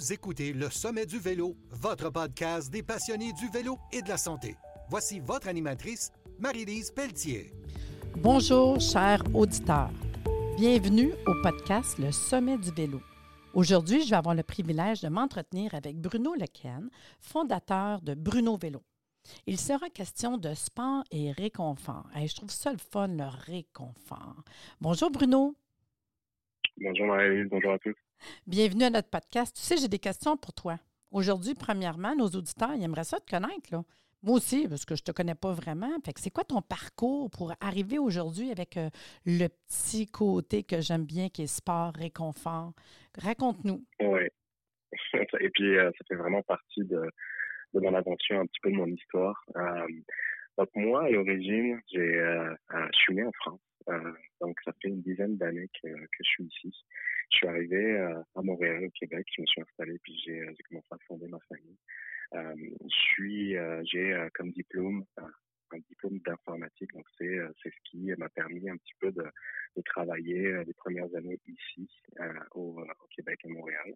Vous écoutez Le Sommet du Vélo, votre podcast des passionnés du vélo et de la santé. Voici votre animatrice, Marie-Lise Pelletier. Bonjour, chers auditeurs. Bienvenue au podcast Le Sommet du Vélo. Aujourd'hui, je vais avoir le privilège de m'entretenir avec Bruno Lequen, fondateur de Bruno Vélo. Il sera question de sport et réconfort. je trouve ça le fun, le réconfort. Bonjour Bruno. Bonjour Marie, bonjour à tous. Bienvenue à notre podcast. Tu sais, j'ai des questions pour toi. Aujourd'hui, premièrement, nos auditeurs, ils aimeraient ça te connaître. Là. Moi aussi, parce que je ne te connais pas vraiment. C'est quoi ton parcours pour arriver aujourd'hui avec euh, le petit côté que j'aime bien qui est sport, réconfort? Raconte-nous. Oui. Et puis, euh, ça fait vraiment partie de, de, mon aventure, un petit peu de mon histoire. Euh, donc, moi, à l'origine, j'ai, je suis né en France. donc, ça fait une dizaine d'années que, que je suis ici. Je suis arrivé à Montréal, au Québec. Je me suis installé, puis j'ai commencé à fonder ma famille. Euh, je suis, euh, j'ai euh, comme diplôme un diplôme d'informatique. Donc, c'est, c'est ce qui m'a permis un petit peu de, de travailler les premières années ici, au, au, Québec et Montréal.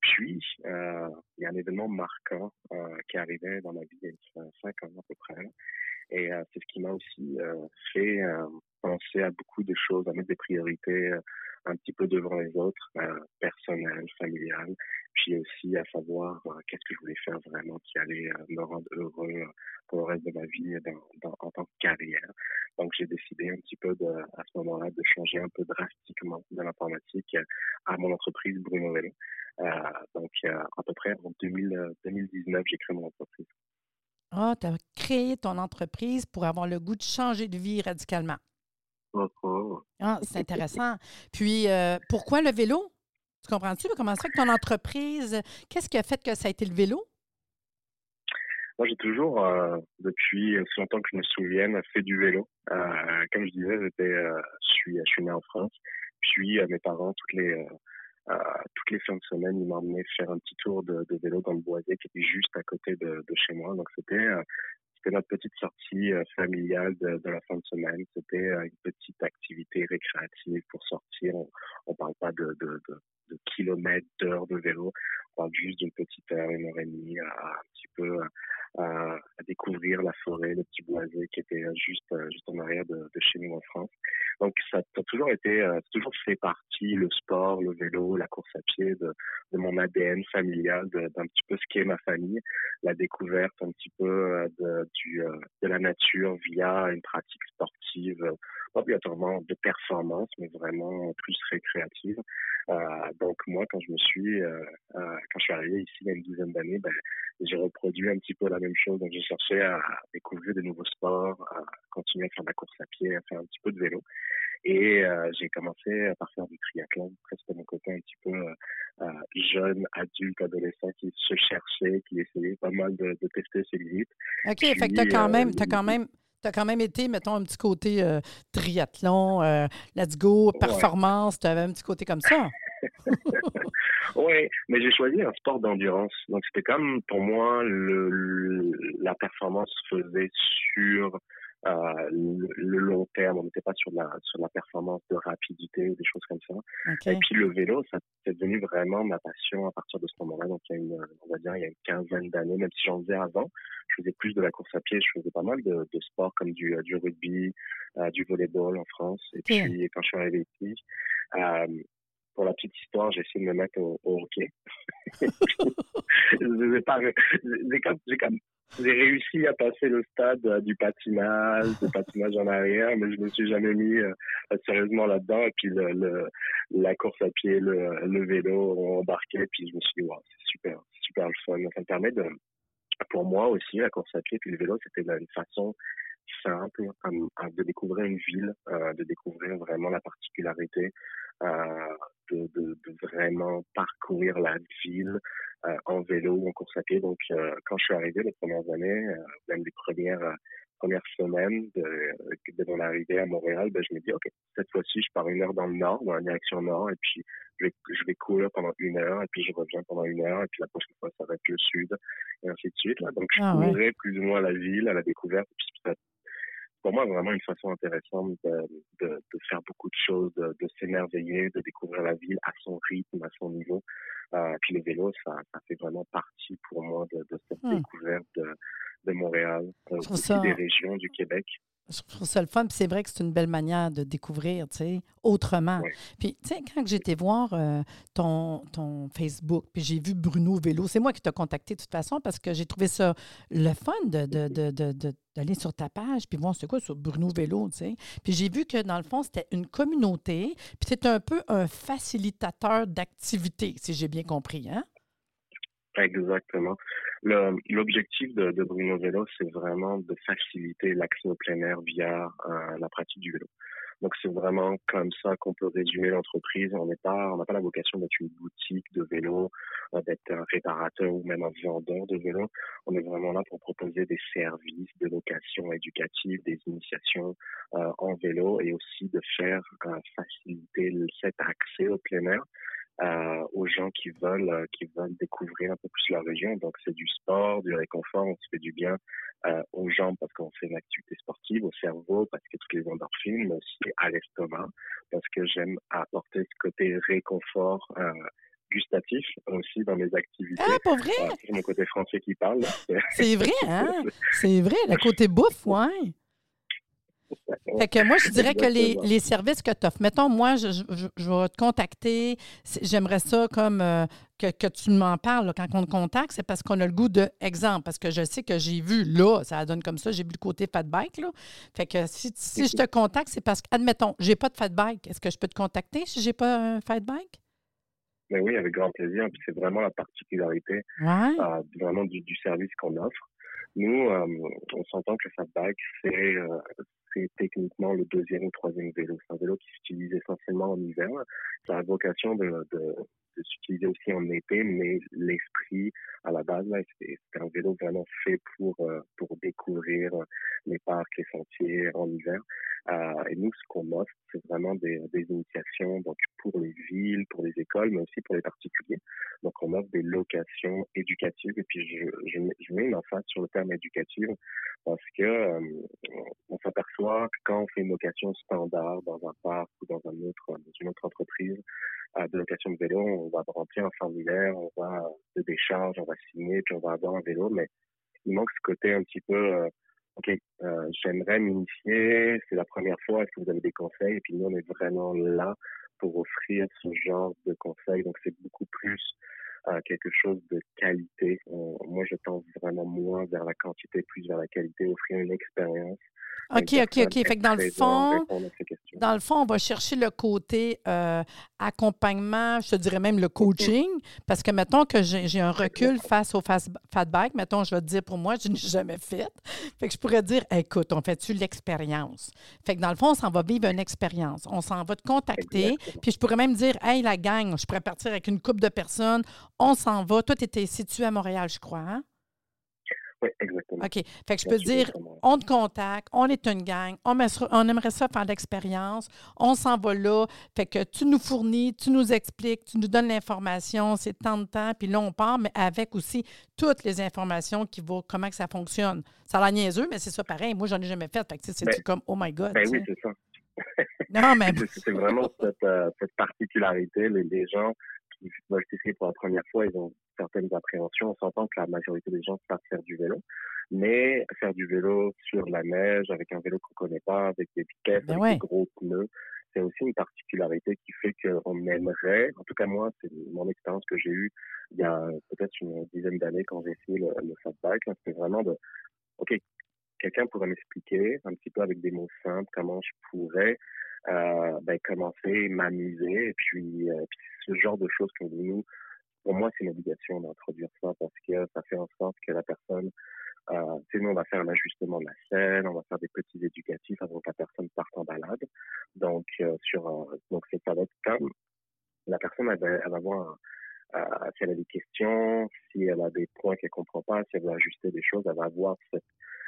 Puis, euh, il y a un événement marquant euh, qui arrivait dans ma vie il y a cinq ans à peu près. Et euh, c'est ce qui m'a aussi fait penser à beaucoup de choses, à mettre des priorités un petit peu devant les autres, personnelles, familiales, puis aussi à savoir euh, qu'est-ce que je voulais faire vraiment qui allait euh, me rendre heureux euh, pour le reste de ma vie dans, en tant que carrière. Donc j'ai décidé un petit peu de, à ce moment-là de changer un peu drastiquement de l'informatique à mon entreprise Bruno Vélo. donc à peu près en 2019, j'ai créé mon entreprise. Ah, tu as créé ton entreprise pour avoir le goût de changer de vie radicalement. Ah, c'est intéressant. Puis, pourquoi le vélo? Tu comprends-tu? Comment ça fait que ton entreprise, qu'est-ce qui a fait que ça a été le vélo? Moi, j'ai toujours, euh, depuis aussi longtemps que je me souvienne, fait du vélo. Euh, comme je disais, j'étais, euh, je suis, je suis né en France. Puis mes parents, toutes les, toutes les fins de semaine, ils m'emmenaient faire un petit tour de, vélo dans le Boisier, qui était juste à côté de, chez moi. Donc c'était, c'était notre petite sortie familiale de, la fin de semaine. C'était une petite activité récréative pour sortir. On, on parle pas de, de, de kilomètres, d'heures de vélo. On parle juste d'une petite heure, une heure et demie à, un petit peu à, découvrir la forêt, le petit boisé qui était juste juste en arrière de chez nous en France. Donc ça, a toujours été, euh, toujours fait partie le sport, le vélo, la course à pied de, de mon ADN familial, d'un petit peu ce qu'est ma famille, la découverte un petit peu euh, de, du, euh, de la nature via une pratique sportive pas obligatoirement de performance, mais vraiment plus récréative. Euh, donc moi, quand je me suis, euh, euh, quand je suis arrivé ici il y a une dizaine d'années, ben, j'ai reproduit un petit peu la même chose. Donc j'ai cherché à découvrir de nouveaux sports, à continuer à faire de la course à pied, à faire un petit peu de vélo. Et j'ai commencé par faire du triathlon. C'était mon côté un petit peu euh, jeune, adulte, adolescent qui se cherchait, qui essayait pas mal de, de tester ses limites. OK, fait que tu as quand même, as quand même tu as quand même été, mettons, un petit côté euh, triathlon, euh, let's go, performance, tu avais un petit côté comme ça. oui, mais j'ai choisi un sport d'endurance. Donc, c'était comme, pour moi, le, la performance faisait sur euh, le, long terme. On n'était pas sur la, sur la performance de rapidité ou des choses comme ça. Et puis le vélo, ça c'est devenu vraiment ma passion à partir de ce moment-là. Donc il y a une, on va dire, il y a une quinzaine d'années, même si j'en faisais avant, je faisais plus de la course à pied, je faisais pas mal de, de sports comme du, du rugby, euh, du volleyball en France. Et puis quand je suis arrivé ici, euh, pour la petite histoire, j'ai essayé de me mettre au, hockey. j'ai pas, j'ai comme, j'ai comme j'ai réussi à passer le stade euh, du patinage, du patinage en arrière, mais je me suis jamais mis euh, sérieusement là-dedans. Et puis le, la course à pied, le, le vélo ont embarqué. Puis je me suis dit, wow, c'est super, super le fun. Ça me permet de, pour moi aussi, la course à pied puis le vélo, c'était une façon simple de découvrir une ville, euh, de découvrir vraiment la particularité, de, de, de, vraiment parcourir la ville, euh, en vélo ou en course à pied. Donc, euh, quand je suis arrivé les premières années, euh, même les premières premières semaines de, de mon arrivée à Montréal, ben, je me dis, OK, cette fois-ci, je pars une heure dans le nord, dans la direction nord, et puis je vais, je vais courir pendant une heure, et puis je reviens pendant une heure, et puis la prochaine fois, ça va être le sud, et ainsi de suite. Là. Donc, je ah, courais plus ou moins la ville, à la découverte, et puis pour moi vraiment une façon intéressante de, de, de faire beaucoup de choses, de, de s'émerveiller, de découvrir la ville à son rythme, à son niveau. Euh, puis le vélo, ça, ça fait vraiment partie pour moi de, de cette Hmm. découverte de, de Montréal, euh, aussi des régions du Québec. Je trouve ça le fun, puis c'est vrai que c'est une belle manière de découvrir, tu sais, autrement. Oui. Puis, tu sais, quand j'étais voir euh, ton, ton Facebook, puis j'ai vu Bruno Vélo, c'est moi qui t'ai contacté de toute façon parce que j'ai trouvé ça le fun de, de- de- de- d'aller sur ta page, puis voir c'est quoi sur Bruno Vélo, tu sais. Puis j'ai vu que dans le fond, c'était une communauté, puis c'est un peu un facilitateur d'activité, si j'ai bien compris, hein? Exactement. L'objectif de, Bruno Vélo, c'est vraiment de faciliter l'accès au plein air via euh, la pratique du vélo. Donc c'est vraiment comme ça qu'on peut résumer l'entreprise. On n'est on n'a pas la vocation d'être une boutique de vélo, euh, d'être un réparateur ou même un vendeur de vélo. On est vraiment là pour proposer des services de location éducative, des initiations euh, en vélo et aussi de faire faciliter cet accès au plein air euh, aux gens qui veulent euh, qui veulent découvrir un peu plus la région. Donc c'est du sport, du réconfort, on se fait du bien euh, aux jambes parce qu'on fait une activité sportive, au cerveau parce que toutes les endorphines, mais aussi à l'estomac parce que j'aime apporter ce côté réconfort euh, gustatif aussi dans mes activités. Ah, pas vrai? Euh, c'est mon côté français qui parle. C'est vrai, hein? C'est vrai, le côté bouffe, ouais. Fait que moi, je dirais que les, les services que tu offres, mettons, moi, je, je- vais te contacter. J'aimerais ça comme euh, que, que tu m'en parles là, quand on te contacte, c'est parce qu'on a le goût de exemple. Parce que je sais que j'ai vu là, ça donne comme ça, j'ai vu le côté fat bike. Là. Fait que si, si je te contacte, c'est parce que, admettons, j'ai pas de fat bike. Est-ce que je peux te contacter si j'ai pas un fat bike? Mais oui, avec grand plaisir. Puis c'est vraiment la particularité Ouais. euh, vraiment du, du service qu'on offre. Nous, euh, on s'entend que le fatback, c'est euh, c'est techniquement le deuxième ou troisième vélo. C'est un vélo qui s'utilise essentiellement en hiver. Ça a vocation de, de, de s'utiliser aussi en été, mais l'esprit, à la base, c'est un vélo vraiment fait pour, euh, pour découvrir les parcs, les sentiers en hiver. Euh, et nous, ce qu'on offre, c'est vraiment des, initiations donc pour les villes, pour les écoles, mais aussi pour les particuliers. Donc, on offre des locations éducatives. Et puis, je, mets- une emphase sur le terme éducative parce que euh, on s'aperçoit que quand on fait une location standard dans un parc ou dans, une autre entreprise euh, de location de vélo, on va remplir un formulaire, on va de décharge, on va signer, puis on va avoir un vélo, mais il manque ce côté un petit peu, euh, OK, euh, j'aimerais m'initier, c'est la première fois, est-ce que vous avez des conseils? Et puis nous, on est vraiment là pour offrir ce genre de conseils. Donc, c'est beaucoup plus euh, quelque chose de qualité. On- moi, je tends vraiment moins vers la quantité, plus vers la qualité, offrir une expérience. OK, OK, OK. Fait que dans le fond. Dans le fond, on va chercher le côté euh, accompagnement, je te dirais même le coaching, parce que mettons que j'ai j'ai un recul face au fast- fat bike, mettons, je vais te dire pour moi, je n'ai jamais fait. Fait que je pourrais dire, écoute, on fait-tu l'expérience? Fait que dans le fond, on s'en va vivre une expérience. On s'en va te contacter, Exactement. puis je pourrais même dire, hey, la gang, je pourrais partir avec une couple de personnes, on s'en va. Toi, tu étais situé à Montréal, je crois, hein? Oui, exactement. OK. Fait que je peux dire, on te contacte, on est une gang, on, aimerait ça faire l'expérience, on s'en va là. Fait que tu nous fournis, tu nous expliques, tu nous donnes l'information, c'est tant de temps, puis là, on part, mais avec aussi toutes les informations qui vont, comment que ça fonctionne. Ça a l'air niaiseux, mais c'est ça pareil. Moi, j'en ai jamais fait. Fait que c'est Ben- comme, oh my God. Ben oui, c'est ça. non, mais C'est- C'est vraiment cette, euh, cette particularité. Les, les gens veulent essayer pour la première fois, ils ont certaines appréhensions. On s'entend que la majorité des gens savent faire du vélo. Mais faire du vélo sur la neige, avec un vélo qu'on connaît pas, avec des piquets, Ben avec ouais. des gros pneus, c'est aussi une particularité qui fait qu'on aimerait, en tout cas moi, c'est mon expérience que j'ai eue il y a peut-être une dizaine d'années quand j'ai essayé le, le fat bike, hein, c'était vraiment de, OK, quelqu'un pourrait m'expliquer un petit peu avec des mots simples comment je pourrais euh, ben, commencer, m'amuser. Et puis, euh, ce genre de choses que nous, pour moi, c'est une obligation d'introduire ça parce que ça fait en sorte que la personne, euh, nous, on va faire un ajustement de la scène, on va faire des petits éducatifs avant que la personne parte en balade. Donc, euh, sur, un- donc c'est ça va être comme la personne, elle va, elle voir euh, si elle a des questions, si elle a des points qu'elle comprend pas, si elle veut ajuster des choses, elle va avoir cette, euh,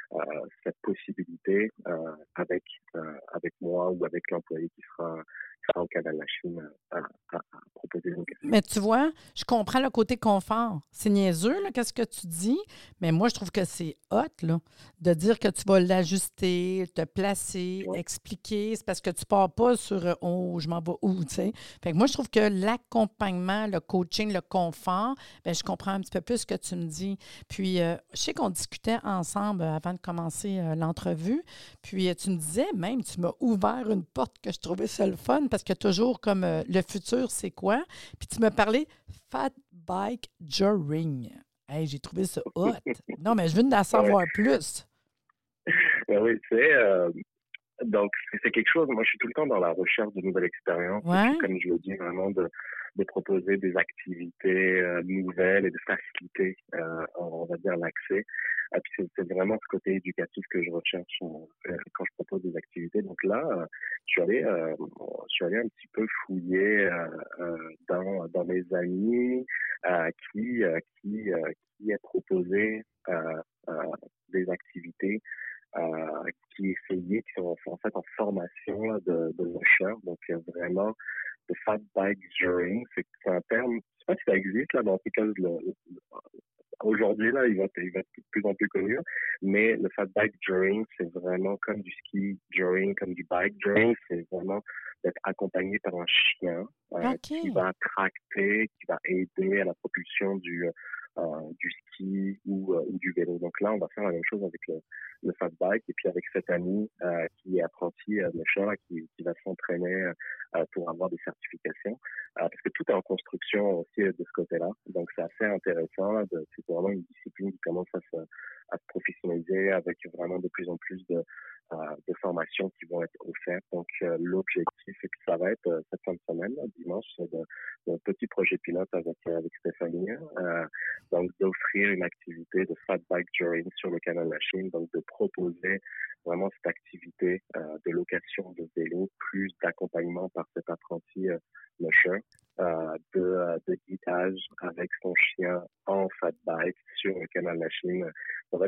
cette possibilité euh, avec euh, avec moi ou avec l'employé qui sera, la Chine à, à- à poser des questions. Mais tu vois, je comprends le côté confort. C'est niaiseux, qu'est-ce que tu dis, mais moi, je trouve que c'est hot, là, de dire que tu vas l'ajuster, te placer, expliquer. C'est parce que tu pars pas sur euh, Oh, je m'en vais où, tu sais. Fait que moi, je trouve que l'accompagnement, le coaching, le confort, bien, je comprends un petit peu plus ce que tu me dis. Puis, euh, je sais qu'on discutait ensemble avant de commencer euh, l'entrevue. Puis, tu me disais même, tu m'as ouvert une porte que je trouvais ça le fun parce que toujours comme le futur, c'est quoi? Puis, tu m'as parlé Fat Bike Joring. Hey, j'ai trouvé ça hot. non, mais je veux en savoir plus. Ben oui, c'est euh, donc c'est quelque chose. Moi, je suis tout le temps dans la recherche de nouvelles expériences. Comme je le dis, vraiment de, de proposer des activités euh, nouvelles et de faciliter, euh, on va dire, l'accès. Puis c'est vraiment ce côté éducatif que je recherche quand je propose des activités. Donc là, je suis allé, je suis allé un petit peu fouiller dans, dans mes amis qui qui qui a proposé des activités euh, qui essayaient, qui sont en fait en formation de, de mocheur. Donc, vraiment, le fat bike journey, c'est un terme, je sais pas si ça existe, là, dans tout cas, aujourd'hui, là, il va, il va être de plus en plus connu, mais le fat bike journey, c'est vraiment comme du ski journey, comme du bike journey, c'est vraiment d'être accompagné par un chien euh, qui va tracter, qui va aider à la propulsion du, euh, du ski ou, euh, ou, du vélo. Donc là, on va faire la même chose avec le, le fat bike et puis avec cet ami euh, qui est apprenti euh, qui, qui va s'entraîner pour avoir des certifications. parce que tout est en construction aussi de ce côté-là. Donc c'est assez intéressant. C'est vraiment une discipline qui commence à se, à se professionnaliser avec vraiment de plus en plus de, de formations qui vont être offertes. Donc l'objectif, c'est que ça va être cette fin de semaine, dimanche, d'un petit projet pilote avec, avec Stéphanie. donc d'offrir une activité de fat bike touring sur le canal de la Chine, donc de proposer vraiment cette activité euh, de location de vélo, plus d'accompagnement par cet apprenti euh, euh, de, euh, de guidage avec son chien en fat bike sur le canal de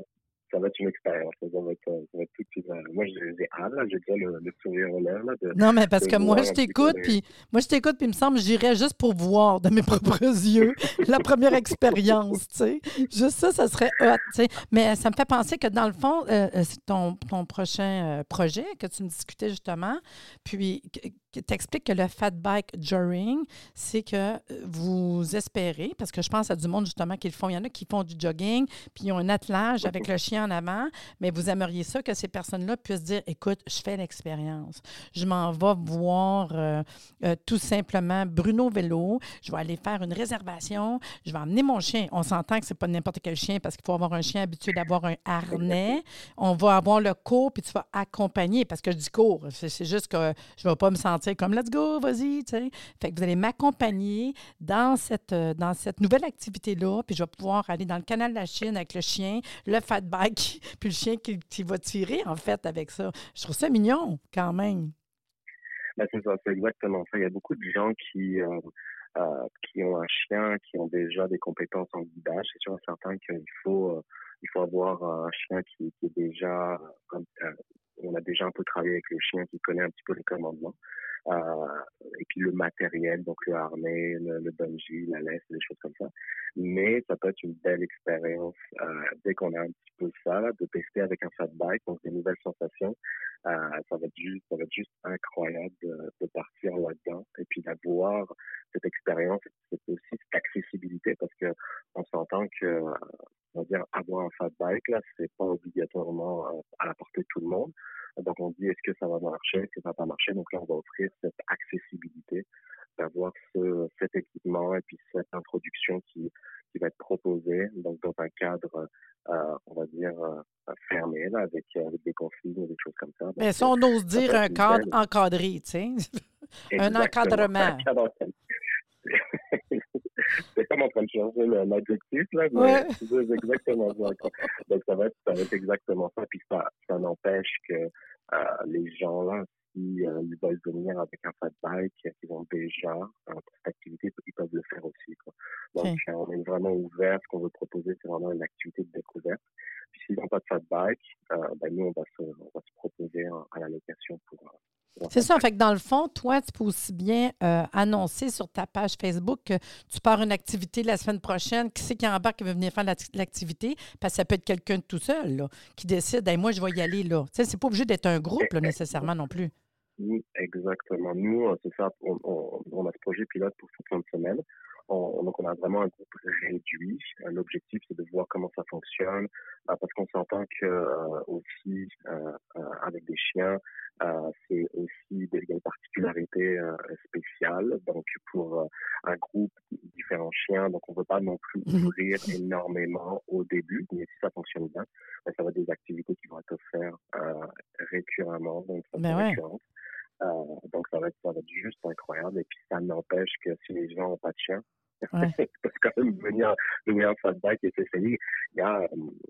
ça va être une expérience. Ça va être, ça va être tout Moi, j'ai hâte, j'ai déjà le, le, sourire aux lèvres. De, non, mais parce que moi, je t'écoute, puis moi, je t'écoute, puis il me semble que j'irais juste pour voir de mes propres yeux la première expérience, tu sais. Juste ça, ça serait hot, tu sais. Mais ça me fait penser que, dans le fond, euh, euh c'est ton, ton prochain euh, projet que tu me discutais justement, puis t'expliques que le fat bike jogging, c'est que euh, vous espérez, parce que je pense à du monde justement qui le font. Il y en a qui font du jogging, puis ils ont un attelage avec le chien en avant, mais vous aimeriez ça que ces personnes-là puissent dire écoute, je fais l'expérience. Je m'en vais voir euh, euh, tout simplement Bruno Vélo. Je vais aller faire une réservation. Je vais emmener mon chien. On s'entend que c'est pas n'importe quel chien parce qu'il faut avoir un chien habitué d'avoir un harnais. On va avoir le cours, puis tu vas accompagner parce que je dis cours. C'est juste que je ne vais pas me sentir comme let's go, vas-y, tu sais. Fait que vous allez m'accompagner dans cette, euh, dans cette nouvelle activité-là, puis je vais pouvoir aller dans le canal de la Chine avec le chien, le fat bike, puis le chien qui, qui va tirer, en fait, avec ça. Je trouve ça mignon, quand même. Ben, c'est ça, c'est exactement ça. Il y a beaucoup de gens qui, euh, euh, qui ont un chien, qui ont déjà des compétences en guidage. C'est sûr certain qu'il faut, il faut avoir un chien qui, qui est déjà, on a déjà un peu travaillé avec le chien, qui connaît un petit peu les commandements. Euh, et puis le matériel, donc le harnais, le, le bungee, la laisse, des choses comme ça. Mais ça peut être une belle expérience euh, dès qu'on a un petit peu ça, de tester avec un fat bike, donc des nouvelles sensations. Euh, ça va être juste, ça va être juste incroyable de, de partir là-dedans et puis d'avoir cette expérience, c'est aussi cette accessibilité parce que on s'entend que, on va dire, avoir un fat bike là, c'est pas obligatoirement à la portée de tout le monde. Donc, on dit, est-ce que ça va marcher, est-ce que ça va pas marcher? Donc là, on va offrir cette accessibilité d'avoir ce, cet équipement et puis cette introduction qui, qui va être proposée donc dans un cadre, euh, on va dire, euh, fermé, là, avec, avec des consignes et des choses comme ça. Mais si on ose dire un cadre encadré, tu sais, un encadrement. c'est comme en train de changer l'adjectif, là, mais c'est exactement ça. Donc, ça va, être, ça va être exactement ça. Puis ça, ça n'empêche que euh, les gens, là, si euh, ils veulent venir avec un fat bike, ils vont déjà, euh, cette activité, ils peuvent le faire aussi. Quoi. Donc, euh, on est vraiment ouvert. Ce qu'on veut proposer, c'est vraiment une activité de découverte. Puis s'ils n'ont pas de fat bike, euh, ben, nous, on va se, on va se proposer à la location pour, C'est ça. Fait que dans le fond, toi, tu peux aussi bien euh, annoncer sur ta page Facebook que tu pars une activité la semaine prochaine. Qui c'est qui embarque qui veut venir faire l'activité? Parce que ça peut être quelqu'un de tout seul là, qui décide, moi, je vais y aller là. Tu sais, c'est pas obligé d'être un groupe là, nécessairement non plus. Exactement. Nous, c'est ça, on, a ce projet pilote pour cette fin de semaine. On, donc, on a vraiment un groupe réduit. L'objectif, c'est de voir comment ça fonctionne, euh, parce qu'on s'entend que euh, aussi euh, avec des chiens, c'est aussi des, particularités spéciales. Donc, pour un groupe différents chiens, donc on ne veut pas non plus mhm. ouvrir énormément au début, mais si ça fonctionne bien, ben, ça va être des activités qui vont être offertes récurremment, donc ça ben donc ça va, être, ça va être juste incroyable. Et puis ça n'empêche que si les gens n'ont pas de chien, Ouais. Parce que quand même venir, venir en fatback et s'essayer, il y a,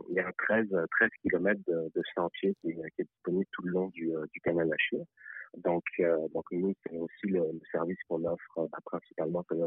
il y a 13, 13 km de, de sentier qui, qui, est disponible tout le long du, du canal Achille. Donc, euh, donc nous, c'est aussi le, service qu'on offre euh, principalement pour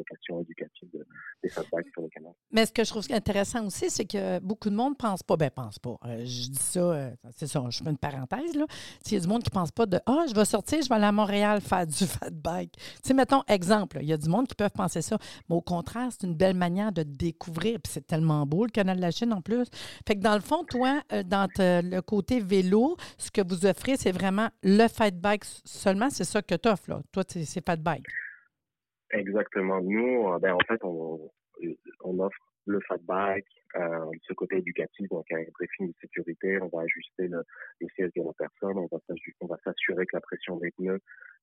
éducative de, des fatbacks sur le canal. Mais ce que je trouve intéressant aussi, c'est que beaucoup de monde ne pense pas, ben pense pas. Euh, je dis ça, c'est ça, je fais une parenthèse, là. S'il y a du monde qui ne pense pas de Ah, je vais sortir, je vais aller à Montréal faire du fatbike. Tu sais, mettons, exemple, il y a du monde qui peuvent penser ça. Mais au contraire, c'est une belle manière de découvrir. Puis c'est tellement beau, le canal de la Chine en plus. Fait que dans le fond, toi, dans le côté vélo, ce que vous offrez, c'est vraiment le fatbike seulement, c'est ça que tu offres, là. Toi, c'est pas de bike. Exactement. Nous, euh, ben, en fait, on, on offre le fat bike, euh, ce côté éducatif, donc un briefing de sécurité, on va ajuster le, le siège de la personne, on va, on va s'assurer que la pression des pneus.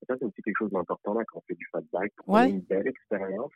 ça, c'est aussi quelque chose d'important quand on fait du fat bike pour une belle expérience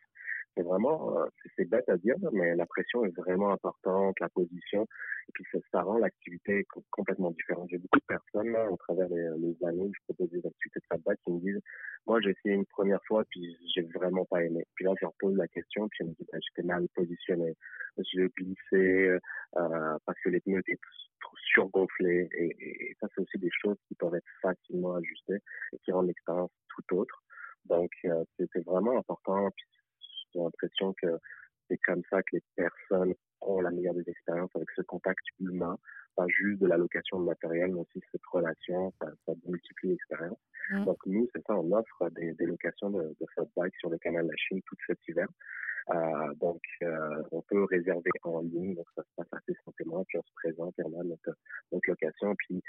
c'est vraiment, euh, c'est bête à dire, mais la pression est vraiment importante, la position, et puis ça, rend l'activité complètement différente. J'ai beaucoup de personnes, là, au travers les, les années, je propose des activités de fat qui me disent, moi, j'ai essayé une première fois, puis j'ai vraiment pas aimé. Puis là, je leur pose la question, puis je me dis, ben, j'étais mal positionné, je glissé, euh, parce que les pneus étaient trop surgonflés, et, et, ça, c'est aussi des choses qui peuvent être facilement ajustées et qui rendent l'expérience tout autre. Donc, euh, c'est vraiment important. Puis j'ai l'impression que c'est comme ça que les personnes ont la meilleure des expériences avec ce contact humain, pas juste de la location de matériel, mais aussi cette relation, ça, ça multiplie l'expérience. Mmh. Donc nous, c'est ça, on offre des, des locations de, de bike sur le canal de la Chine tout cet hiver. Euh, donc, euh, on peut réserver en ligne, donc ça se passe assez simplement, puis on se présente et on a notre, notre location. Puis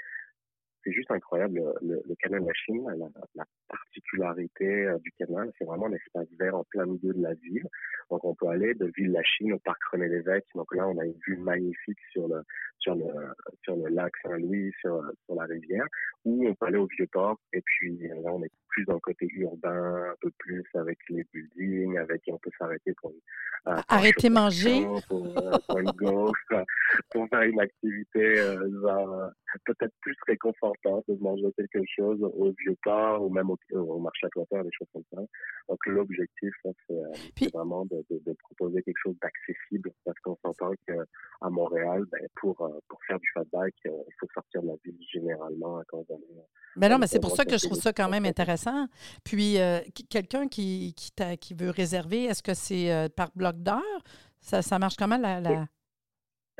c'est juste incroyable. Le, le, canal Chine, la, la particularité euh, du canal, c'est vraiment un espace vert en plein milieu de la ville. Donc, on peut aller de Ville la Chine au parc René Lévesque. Donc là, on a une vue magnifique sur le, sur le, sur le lac Saint-Louis, sur, sur la rivière, ou on peut aller au Vieux-Port. Et puis, là, on est plus dans le côté urbain, un peu plus avec les buildings, avec, on peut s'arrêter pour, euh, arrêter manger. Pour, euh, pour, une pour faire une activité, euh, peut-être plus réconfortante de manger quelque chose au Vieux-Port ou même au, au marché à des choses comme ça. Donc, l'objectif, c'est vraiment de, de, de, proposer quelque chose d'accessible parce qu'on s'entend qu'à Montréal, ben, pour euh, pour faire du fat bike, euh, il faut sortir de la ville généralement quand on Mais ben non, mais c'est pour ça que je trouve ça quand même intéressant. Puis, euh, quelqu'un qui, qui, qui, veut réserver, est-ce que c'est par bloc d'heure? Ça, ça marche comment la, la...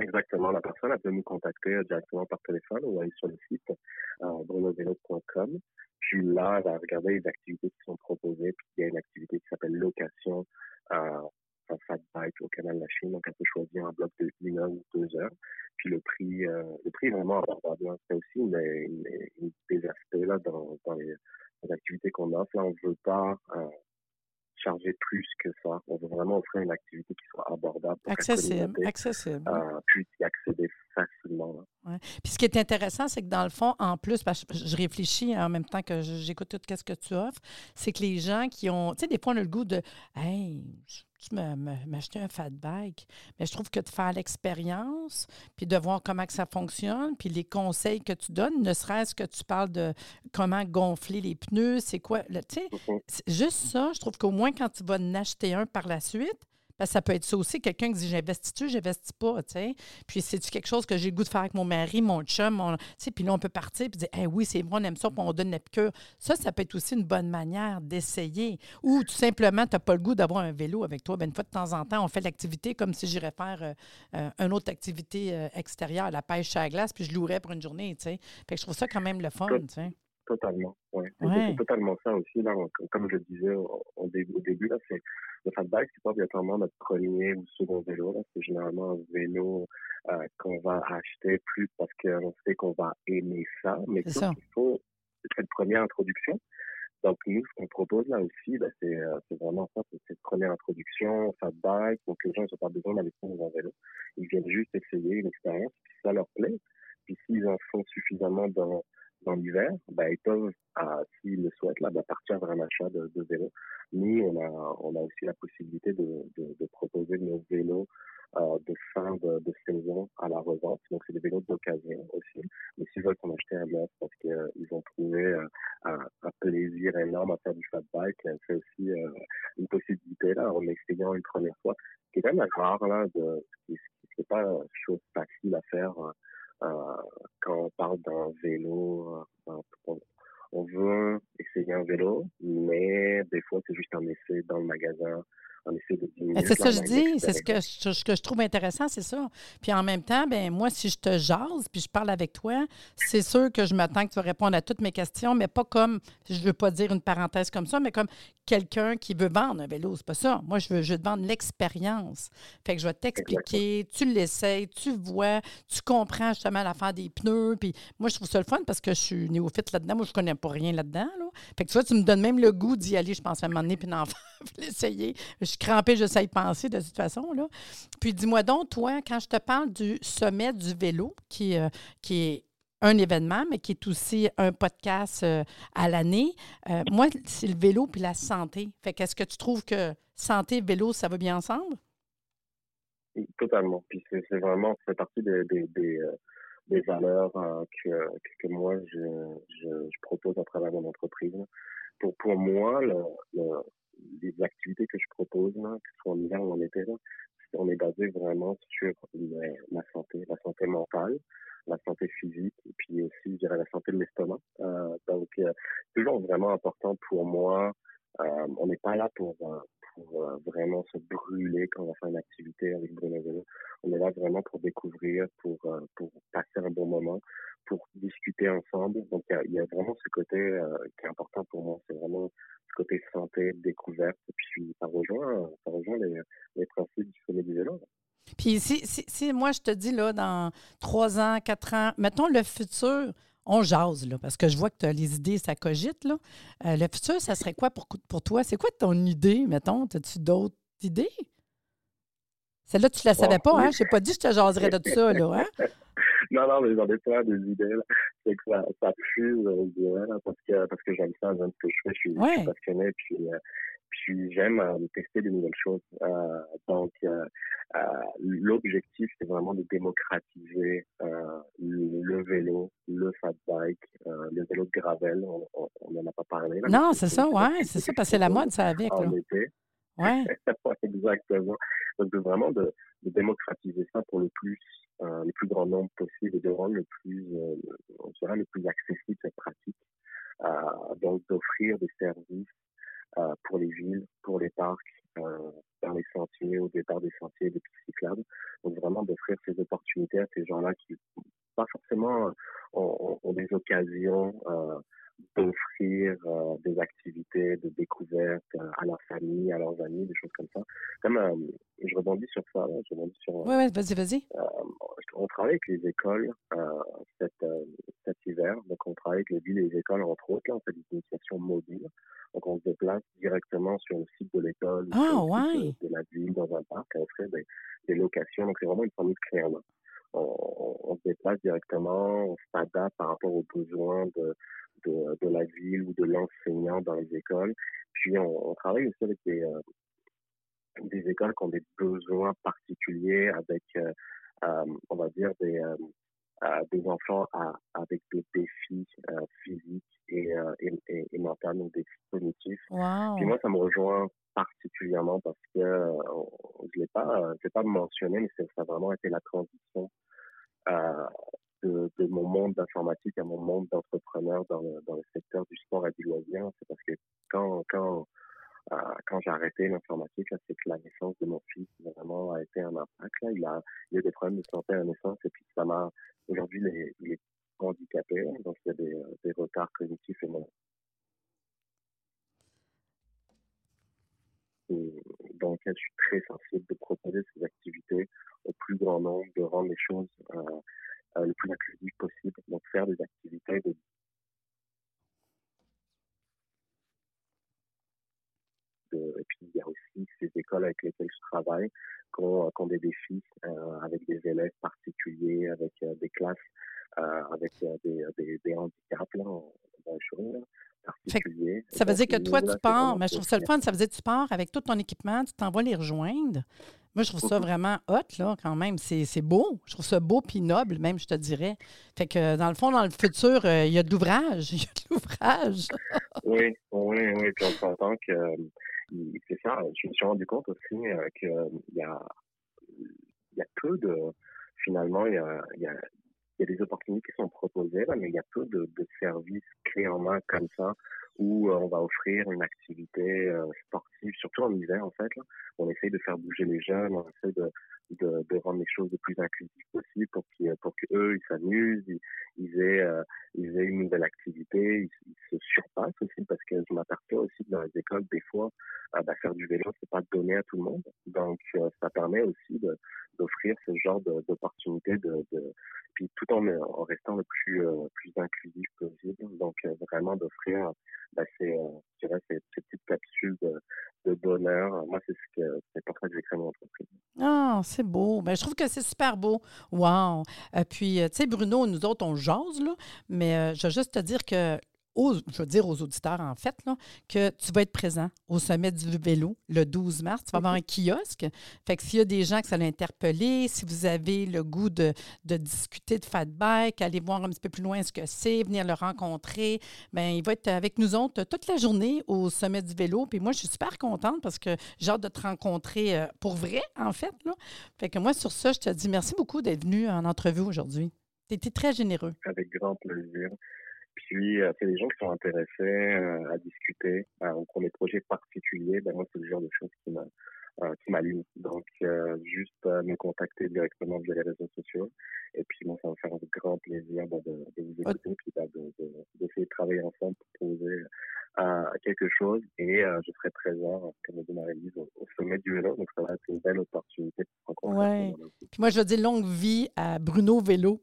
Exactement. La personne peut nous contacter directement par téléphone ou aller sur le site brunovelo.com. Puis là, elle va regarder les activités qui sont proposées. Puis il y a une activité qui s'appelle location un fat bike au canal de la Chine, donc elle peut choisir un bloc de une heure ou deux heures. Puis le prix, euh, le prix est vraiment abordable. Hein. C'est aussi une, une, des aspects là dans, les activités qu'on offre. Là, on ne veut pas euh, charger plus que ça. On veut vraiment offrir une activité qui soit abordable. accessible, accessible. Euh, puis y accéder facilement. Ouais. Puis ce qui est intéressant, c'est que dans le fond, en plus, parce que je réfléchis en même temps que j'écoute tout ce que tu offres, c'est que les gens qui ont, tu sais, des fois, on a le goût de, hey, tu m'acheter un fat bike. Mais je trouve que de faire l'expérience, puis de voir comment que ça fonctionne, puis les conseils que tu donnes, ne serait-ce que tu parles de comment gonfler les pneus, c'est quoi, tu sais, juste ça, je trouve qu'au moins quand tu vas en acheter un par la suite, ça peut être ça aussi, quelqu'un qui dit j'investis-tu, j'investis pas, tu sais. Puis c'est-tu quelque chose que j'ai le goût de faire avec mon mari, mon chum, mon, tu sais, puis là, on peut partir puis dire hey, oui, c'est bon, on aime ça, puis on donne la piqûre. Ça, ça peut être aussi une bonne manière d'essayer. Ou tout simplement, tu n'as pas le goût d'avoir un vélo avec toi. Ben, une fois de temps en temps, on fait l'activité comme si j'irais faire euh, euh, une autre activité euh, extérieure, la pêche à la glace, puis je louerais pour une journée, tu sais. Fait que je trouve ça quand même le fun, tu sais. Totalement, ouais. C'est totalement ça aussi, là, comme je le disais au, début, là, c'est le fat bike, c'est pas obligatoirement notre premier ou second vélo, c'est généralement un vélo euh, qu'on va acheter plus parce qu'on sait qu'on va aimer ça, mais il faut cette première introduction. Donc, nous, ce qu'on propose là aussi, ben, c'est, euh, c'est vraiment ça, c'est cette première introduction, fat bike, donc les gens n'ont pas besoin d'aller prendre un vélo. Ils viennent juste essayer une expérience, puis ça leur plaît. Puis s'ils en font suffisamment dans, dans l'hiver, ben, ils peuvent, s'ils le souhaitent, là, ben, partir vers un achat de, vélo. Nous, on a, aussi la possibilité de, proposer nos vélos euh, de fin de, saison à la revente. Donc, c'est des vélos d'occasion aussi. Mais s'ils veulent qu'on achète un neuf parce qu'ils euh, ont trouvé euh, un, plaisir énorme à faire du fat bike, c'est aussi une possibilité là, en essayant une première fois. Qui est quand même rare, là, ce qui pas une chose facile à faire quand on parle d'un vélo. on veut essayer un vélo, mais des fois, c'est juste un essai dans le magasin c'est ça que je dis, c'est ce que je, ce que je trouve intéressant, c'est ça. Puis en même temps, ben moi, si je te jase, puis je parle avec toi, c'est sûr que je m'attends que tu vas répondre à toutes mes questions, mais pas comme, je ne veux pas dire une parenthèse comme ça, mais comme quelqu'un qui veut vendre un vélo. C'est pas ça. Moi, je veux, je te vendre l'expérience. Fait que je vais t'expliquer, tu l'essayes, tu vois, tu comprends justement l'affaire des pneus. Puis moi, je trouve ça le fun parce que je suis néophyte là-dedans. Moi, je connais pas rien là-dedans. Là. Fait que tu vois, tu me donnes même le goût d'y aller, je pense, à un moment donné, puis d'en l'essayer. Je suis crampée, j'essaie de penser de toute façon. Là. Puis dis-moi donc, toi, quand je te parle du sommet du vélo, qui, euh, qui est un événement, mais qui est aussi un podcast euh, à l'année. Euh, moi, c'est le vélo puis la santé. Fait qu'est-ce que tu trouves que santé vélo, ça va bien ensemble? Totalement. Puis c'est vraiment, c'est partie des, des, des, valeurs que, que, moi, je, je, propose à travers mon entreprise. Pour, pour moi, le, les activités que je propose, là, que ce soit en hiver ou en été, là, on est basé vraiment sur la santé, la santé mentale, la santé physique et puis aussi, je dirais, la santé de l'estomac. Euh, donc, euh, toujours vraiment important pour moi. Euh, on n'est pas là pour, euh, pour euh, vraiment se brûler quand on faire une activité avec Bruno Vélo. On est là vraiment pour découvrir, pour, pour passer un bon moment, pour discuter ensemble. Donc, il y, a vraiment ce côté qui est important pour moi. C'est vraiment ce côté santé, découverte. Et puis, ça rejoint, ça rejoint les, les principes du sommet du vélo. Puis si, si, moi, je te dis, là, dans trois ans, quatre ans, mettons le futur, on jase, là, parce que je vois que tu as les idées, ça cogite, là. Euh, le futur, ça serait quoi pour, pour toi? C'est quoi ton idée, mettons? As-tu d'autres idées? Celle-là, tu ne la savais pas, hein? Je n'ai pas dit que je te jaserais de tout ça, là, hein? non, non, mais j'en ai plein des idées, là. C'est que ça, ça fuse, je dirais, parce que, parce que j'aime ça, j'aime ce que je fais, je suis, je suis passionné, puis... Euh, puis j'aime euh, tester de nouvelles choses. Euh, donc, euh, euh l'objectif, c'est vraiment de démocratiser euh, le, vélo, le fat bike, le vélo de gravel. On n'en a pas parlé. non, c'est ça, ouais, c'est ça, parce que c'est la mode, ça avec. En été. Ouais. Exactement. Donc, de vraiment de, de, démocratiser ça pour le plus, le plus grand nombre possible et de rendre le plus, on dirait, le plus accessible cette pratique. donc, d'offrir des services euh, pour les villes, pour les parcs, euh, dans les sentiers, au départ des sentiers des pistes cyclables. Donc vraiment d'offrir ces opportunités à ces gens-là qui pas forcément euh, ont, ont des occasions euh, d'offrir euh, des activités de découverte euh, à leur famille, à leurs amis, des choses comme ça. Comme je rebondis sur ça, je rebondis sur. Oui, ouais, vas-y, vas-y. on travaille avec les écoles cet, cet hiver, donc on travaille avec les villes et les écoles entre autres. Là, on fait des initiations mobiles. Donc, on se déplace directement sur le site de l'école, ah, de, la ville, dans un parc, on fait des, locations. Donc, c'est vraiment une famille de. On, on, se déplace directement, on s'adapte par rapport aux besoins de, de, de la ville ou de l'enseignant dans les écoles. Puis, on, on travaille aussi avec des, euh, des écoles qui ont des besoins particuliers, avec, euh, euh, on va dire, des, des enfants à, avec des défis physiques et, et, et, et mentaux, donc des défis cognitifs. Wow. Puis moi, ça me rejoint particulièrement parce que je l'ai pas, je l'ai pas mentionné, mais ça a vraiment été la transition euh, de, mon monde d'informatique à mon monde d'entrepreneur dans le, dans le secteur du sport et du loisir. C'est parce que quand, quand euh, quand j'ai arrêté l'informatique, c'est que la naissance de mon fils vraiment a été un impact. Là. Il, a, il a eu des problèmes de santé à la naissance et puis ça m'a aujourd'hui il est handicapés, donc il y a des, des retards cognitifs et non. dans lequel je suis très sensible de proposer ces activités au plus grand nombre, de rendre les choses euh, le plus inclusives possible, donc faire des activités de et puis il y a aussi ces écoles avec lesquelles je travaille qui ont, des défis euh, avec des élèves particuliers, avec euh, des classes, avec des, des, handicaps là, en, particuliers. Ça veut dire que toi, tu pars, mais je trouve ça le fun, ça veut dire que tu pars avec tout ton équipement, tu t'envoies les rejoindre. Moi, je trouve ça vraiment hot, là, quand même. C'est beau. Je trouve ça beau puis noble, même, je te dirais. Fait que, dans le fond, dans le futur, euh, il y a de l'ouvrage. Il y a de l'ouvrage. oui, oui, oui. Puis on s'entend que c'est ça. Je me suis rendu compte aussi euh, qu'il y a, y a peu de. Finalement, il y a, y a, y a des opportunités qui sont proposées, là, mais il y a peu de, de services clés en main comme ça où euh, on va offrir une activité euh, sportive, surtout en hiver en fait. On essaye de faire bouger les jeunes, on essaie de, de, de rendre les choses le plus inclusives possible pour qu'ils pour qu'eux ils s'amusent, ils, aient euh, ils aient une nouvelle activité, ils, se surpassent aussi parce que je m'aperçois aussi que dans les écoles des fois bah, faire du vélo c'est pas donné à tout le monde, donc ça permet aussi d'offrir ce genre d'opportunités de, de, puis tout en, restant le plus plus inclusif possible, donc vraiment d'offrir bah, c'est, euh, je dirais, ces, petites capsules de, bonheur. Moi, c'est ce que c'est pour ça que j'ai créé mon entreprise. Ah, c'est beau. Ben, je trouve que c'est super beau. Wow. Euh, puis, euh, tu sais, Bruno, nous autres, on jase, là, mais je veux juste te dire que je veux dire aux auditeurs, en fait, là, que tu vas être présent au sommet du vélo le 12 mars. Tu vas avoir un kiosque. Fait que s'il y a des gens que ça l'a interpellé, si vous avez le goût de, discuter de fat bike, aller voir un petit peu plus loin ce que c'est, venir le rencontrer, bien, il va être avec nous autres toute la journée au sommet du vélo. Puis moi, je suis super contente parce que j'ai hâte de te rencontrer euh, pour vrai, en fait. Là. Fait que moi, sur ça, je te dis merci beaucoup d'être venu en entrevue aujourd'hui. Tu étais très généreux. Avec grand plaisir. Puis, euh, c'est des gens qui sont intéressés euh, à discuter euh, pour des projets particuliers. Ben, moi, c'est le genre de choses qui m'a qui m'allume. Donc, juste me contacter directement via les réseaux sociaux. Et puis, moi, ça va me faire un grand plaisir ben, de, de, vous écouter et ben, d'essayer de, de, travailler ensemble pour poser quelque chose. Et je serai présent, comme le dit au, au, sommet du vélo. Donc, ça va être une belle opportunité pour rencontrer. Ouais. Puis moi, je dire longue vie à Bruno Vélo.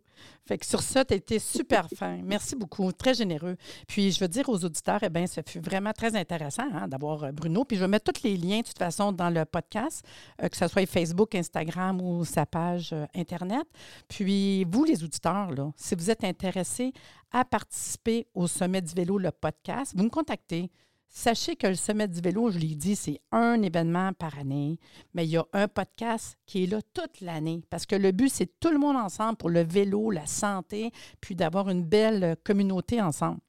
Fait que sur ça, tu as été super fin. Merci beaucoup, très généreux. Puis je veux dire aux auditeurs, eh bien, ça fut vraiment très intéressant hein, d'avoir euh, Bruno. Puis je vais mettre tous les liens, de toute façon, dans le podcast, euh, que ce soit Facebook, Instagram ou sa page euh, Internet. Puis vous, les auditeurs, là, si vous êtes intéressés à participer au Sommet du vélo, le podcast, vous me contactez. Sachez que le Sommet du vélo, je l'ai dit, c'est un événement par année, mais il y a un podcast qui est là toute l'année parce que le but, c'est tout le monde ensemble pour le vélo, la santé, puis d'avoir une belle communauté ensemble.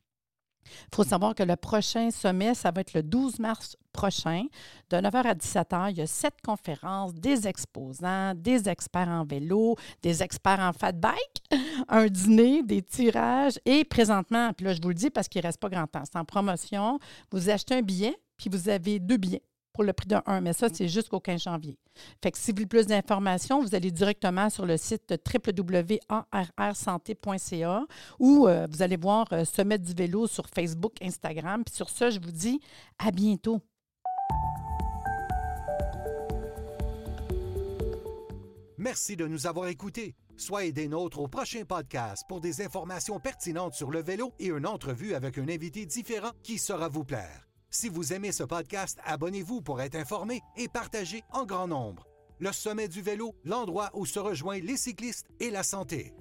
Il faut savoir que le prochain sommet, ça va être le 12 mars prochain, de 9h à 17h. Il y a sept conférences, des exposants, des experts en vélo, des experts en fat bike, un dîner, des tirages et présentement, puis là, je vous le dis parce qu'il ne reste pas grand temps, c'est en promotion. Vous achetez un billet, puis vous avez deux billets pour le prix d'un 1, mais ça, c'est jusqu'au 15 janvier. Fait que si vous voulez plus d'informations, vous allez directement sur le site www.arrsanté.ca ou euh, vous allez voir euh, Sommet du vélo sur Facebook, Instagram. Puis sur ça, je vous dis à bientôt. Merci de nous avoir écoutés. Soyez des nôtres au prochain podcast pour des informations pertinentes sur le vélo et une entrevue avec un invité différent qui saura vous plaire. Si vous aimez ce podcast, abonnez-vous pour être informé et partagez en grand nombre. Le sommet du vélo, l'endroit où se rejoignent les cyclistes et la santé.